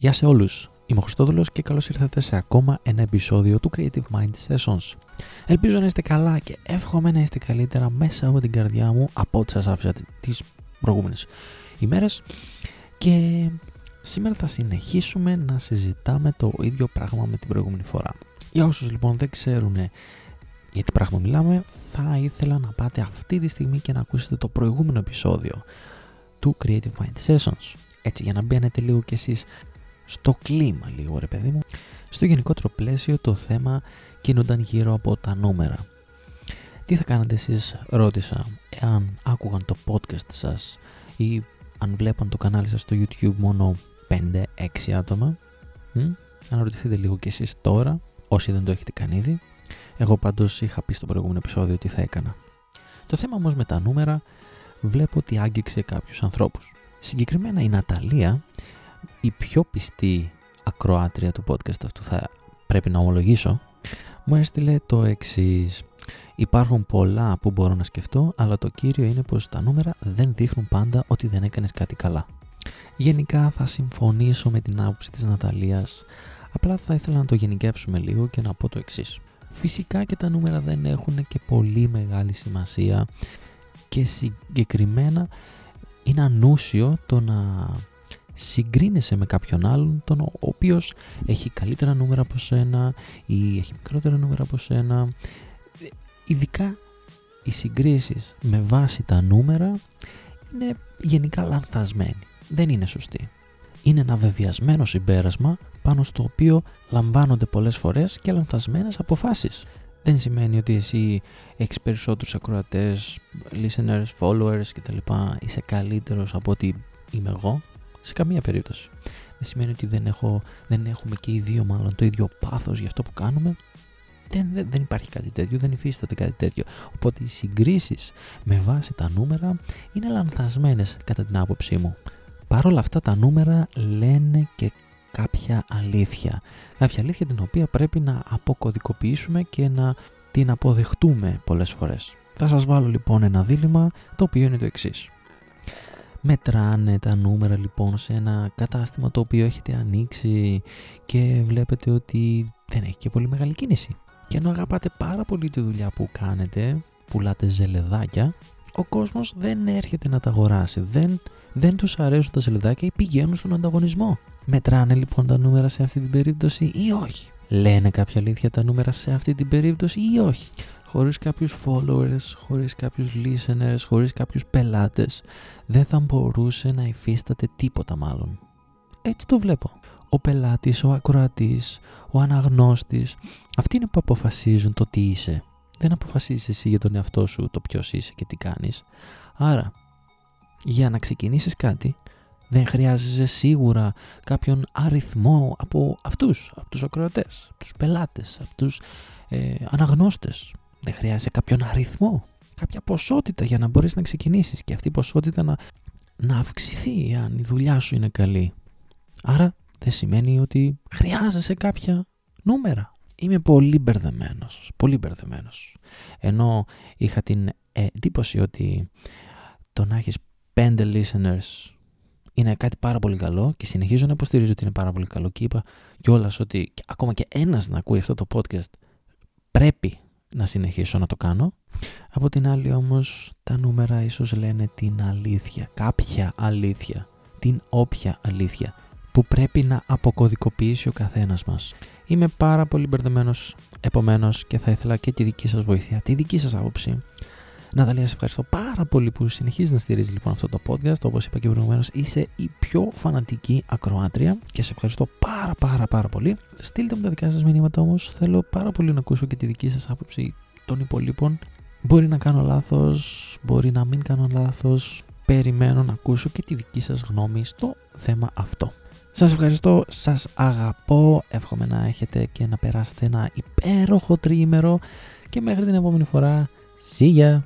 Γεια σε όλους, είμαι ο Χριστόδουλος και καλώς ήρθατε σε ακόμα ένα επεισόδιο του Creative Mind Sessions. Ελπίζω να είστε καλά και εύχομαι να είστε καλύτερα μέσα από την καρδιά μου από ό,τι σας άφησα τις προηγούμενες ημέρες και σήμερα θα συνεχίσουμε να συζητάμε το ίδιο πράγμα με την προηγούμενη φορά. Για όσους λοιπόν δεν ξέρουν για τι πράγμα μιλάμε, θα ήθελα να πάτε αυτή τη στιγμή και να ακούσετε το προηγούμενο επεισόδιο του Creative Mind Sessions. Έτσι για να μπαίνετε λίγο κι εσείς στο κλίμα λίγο ρε παιδί μου. Στο γενικότερο πλαίσιο το θέμα κινούνταν γύρω από τα νούμερα. Τι θα κάνετε εσείς ρώτησα εάν άκουγαν το podcast σας ή αν βλέπαν το κανάλι σας στο YouTube μόνο 5-6 άτομα; Μ; Αναρωτηθείτε λίγο κι εσείς τώρα όσοι δεν το έχετε κάνει ήδη. Εγώ πάντως είχα πει στο προηγούμενο επεισόδιο τι θα έκανα. Το θέμα όμως με τα νούμερα βλέπω ότι άγγιξε κάποιους ανθρώπους. Συγκεκριμένα η Ναταλία η πιο πιστή ακροάτρια του podcast αυτού θα πρέπει να ομολογήσω μου έστειλε το εξής. Υπάρχουν πολλά που μπορώ να σκεφτώ, αλλά το κύριο είναι πως τα νούμερα δεν δείχνουν πάντα ότι δεν έκανες κάτι καλά. Γενικά θα συμφωνήσω με την άποψη της Ναταλίας, απλά θα ήθελα να το γενικεύσουμε λίγο και να πω το εξής. Φυσικά και τα νούμερα δεν έχουν και πολύ μεγάλη σημασία και συγκεκριμένα είναι ανούσιο το να συγκρίνεσαι με κάποιον άλλον τον ο οποίος έχει καλύτερα νούμερα από σένα ή έχει μικρότερα νούμερα από σένα. Ειδικά οι συγκρίσεις με βάση τα νούμερα είναι γενικά λανθασμένοι. Δεν είναι σωστοί. Είναι ένα βεβαιασμένο συμπέρασμα πάνω στο οποίο λαμβάνονται πολλές φορές και λανθασμένες αποφάσεις. Δεν σημαίνει ότι εσύ έχεις περισσότερους ακροατές, listeners, followers κτλ. Είσαι καλύτερος από ότι είμαι εγώ σε καμία περίπτωση. Δεν σημαίνει ότι δεν, έχω, δεν έχουμε και οι δύο μάλλον το ίδιο πάθος για αυτό που κάνουμε. Δεν, δεν, δεν υπάρχει κάτι τέτοιο, δεν υφίσταται κάτι τέτοιο. Οπότε οι συγκρίσεις με βάση τα νούμερα είναι λανθασμένες κατά την άποψή μου. Παρ' όλα αυτά τα νούμερα λένε και κάποια αλήθεια. Κάποια αλήθεια την οποία πρέπει να αποκωδικοποιήσουμε και να την αποδεχτούμε πολλές φορές. Θα σας βάλω λοιπόν ένα δίλημα το οποίο είναι το εξής. Μετράνε τα νούμερα λοιπόν σε ένα κατάστημα το οποίο έχετε ανοίξει και βλέπετε ότι δεν έχει και πολύ μεγάλη κίνηση. Και ενώ αγαπάτε πάρα πολύ τη δουλειά που κάνετε, πουλάτε ζελεδάκια, ο κόσμος δεν έρχεται να τα αγοράσει, δεν, δεν τους αρέσουν τα ζελεδάκια ή πηγαίνουν στον ανταγωνισμό. Μετράνε λοιπόν τα νούμερα σε αυτή την περίπτωση ή όχι; Λένε κάποια αλήθεια τα νούμερα σε αυτή την περίπτωση ή όχι; Χωρίς κάποιους followers, χωρίς κάποιους listeners, χωρίς κάποιους πελάτες, δεν θα μπορούσε να υφίσταται τίποτα μάλλον. Έτσι το βλέπω. Ο πελάτης, ο ακροατής, ο αναγνώστης, αυτοί είναι που αποφασίζουν το τι είσαι. Δεν αποφασίζεις εσύ για τον εαυτό σου το ποιος είσαι και τι κάνεις. Άρα, για να ξεκινήσεις κάτι, δεν χρειάζεσαι σίγουρα κάποιον αριθμό από αυτούς, από τους ακροατές, από τους πελάτες, από τους ε, αναγνώστες. Δεν χρειάζεται κάποιον αριθμό, κάποια ποσότητα για να μπορείς να ξεκινήσεις και αυτή η ποσότητα να, να αυξηθεί αν η δουλειά σου είναι καλή. Άρα δεν σημαίνει ότι χρειάζεσαι κάποια νούμερα. Είμαι πολύ μπερδεμένος, πολύ μπερδεμένος. Ενώ είχα την εντύπωση ότι το να έχεις πέντε listeners είναι κάτι πάρα πολύ καλό και συνεχίζω να υποστηρίζω ότι είναι πάρα πολύ καλό και είπα κιόλας ότι ακόμα και ένας να ακούει αυτό το podcast πρέπει να συνεχίσω να το κάνω. Από την άλλη όμως τα νούμερα ίσως λένε την αλήθεια, κάποια αλήθεια, την όποια αλήθεια που πρέπει να αποκωδικοποιήσει ο καθένας μας. Είμαι πάρα πολύ μπερδεμένος επομένως και θα ήθελα και τη δική σας βοήθεια, τη δική σας άποψη. Ναταλία, σε ευχαριστώ πάρα πολύ που συνεχίζεις να στηρίζεις λοιπόν αυτό το podcast. Όπως είπα και προηγουμένως, είσαι η πιο φανατική ακροάτρια και σε ευχαριστώ πάρα πάρα πάρα πολύ. Στείλτε μου τα δικά σας μηνύματα όμως, θέλω πάρα πολύ να ακούσω και τη δική σας άποψη των υπολείπων. Μπορεί να κάνω λάθος, μπορεί να μην κάνω λάθος. Περιμένω να ακούσω και τη δική σας γνώμη στο θέμα αυτό. Σας ευχαριστώ, σας αγαπώ, εύχομαι να έχετε και να περάσετε ένα υπέροχο τριήμερο και μέχρι την επόμενη φορά, see ya!